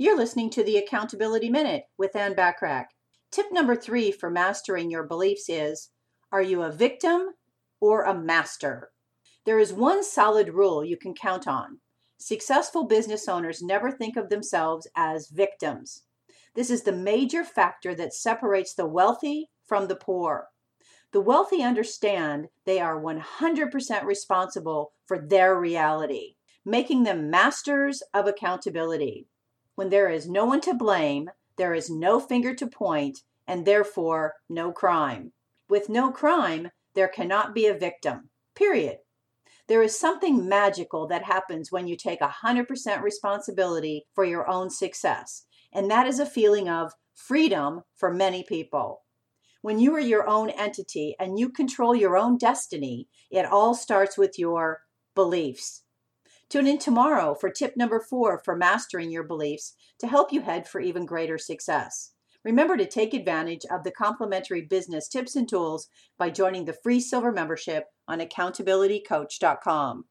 You're listening to the Accountability Minute with Ann Bachrach. Tip number three for mastering your beliefs is Are you a victim or a master? There is one solid rule you can count on. Successful business owners never think of themselves as victims. This is the major factor that separates the wealthy from the poor. The wealthy understand they are 100% responsible for their reality, making them masters of accountability. When there is no one to blame, there is no finger to point, and therefore no crime. With no crime, there cannot be a victim. Period. There is something magical that happens when you take 100% responsibility for your own success, and that is a feeling of freedom for many people. When you are your own entity and you control your own destiny, it all starts with your beliefs. Tune in tomorrow for tip number four for mastering your beliefs to help you head for even greater success. Remember to take advantage of the complimentary business tips and tools by joining the free silver membership on accountabilitycoach.com.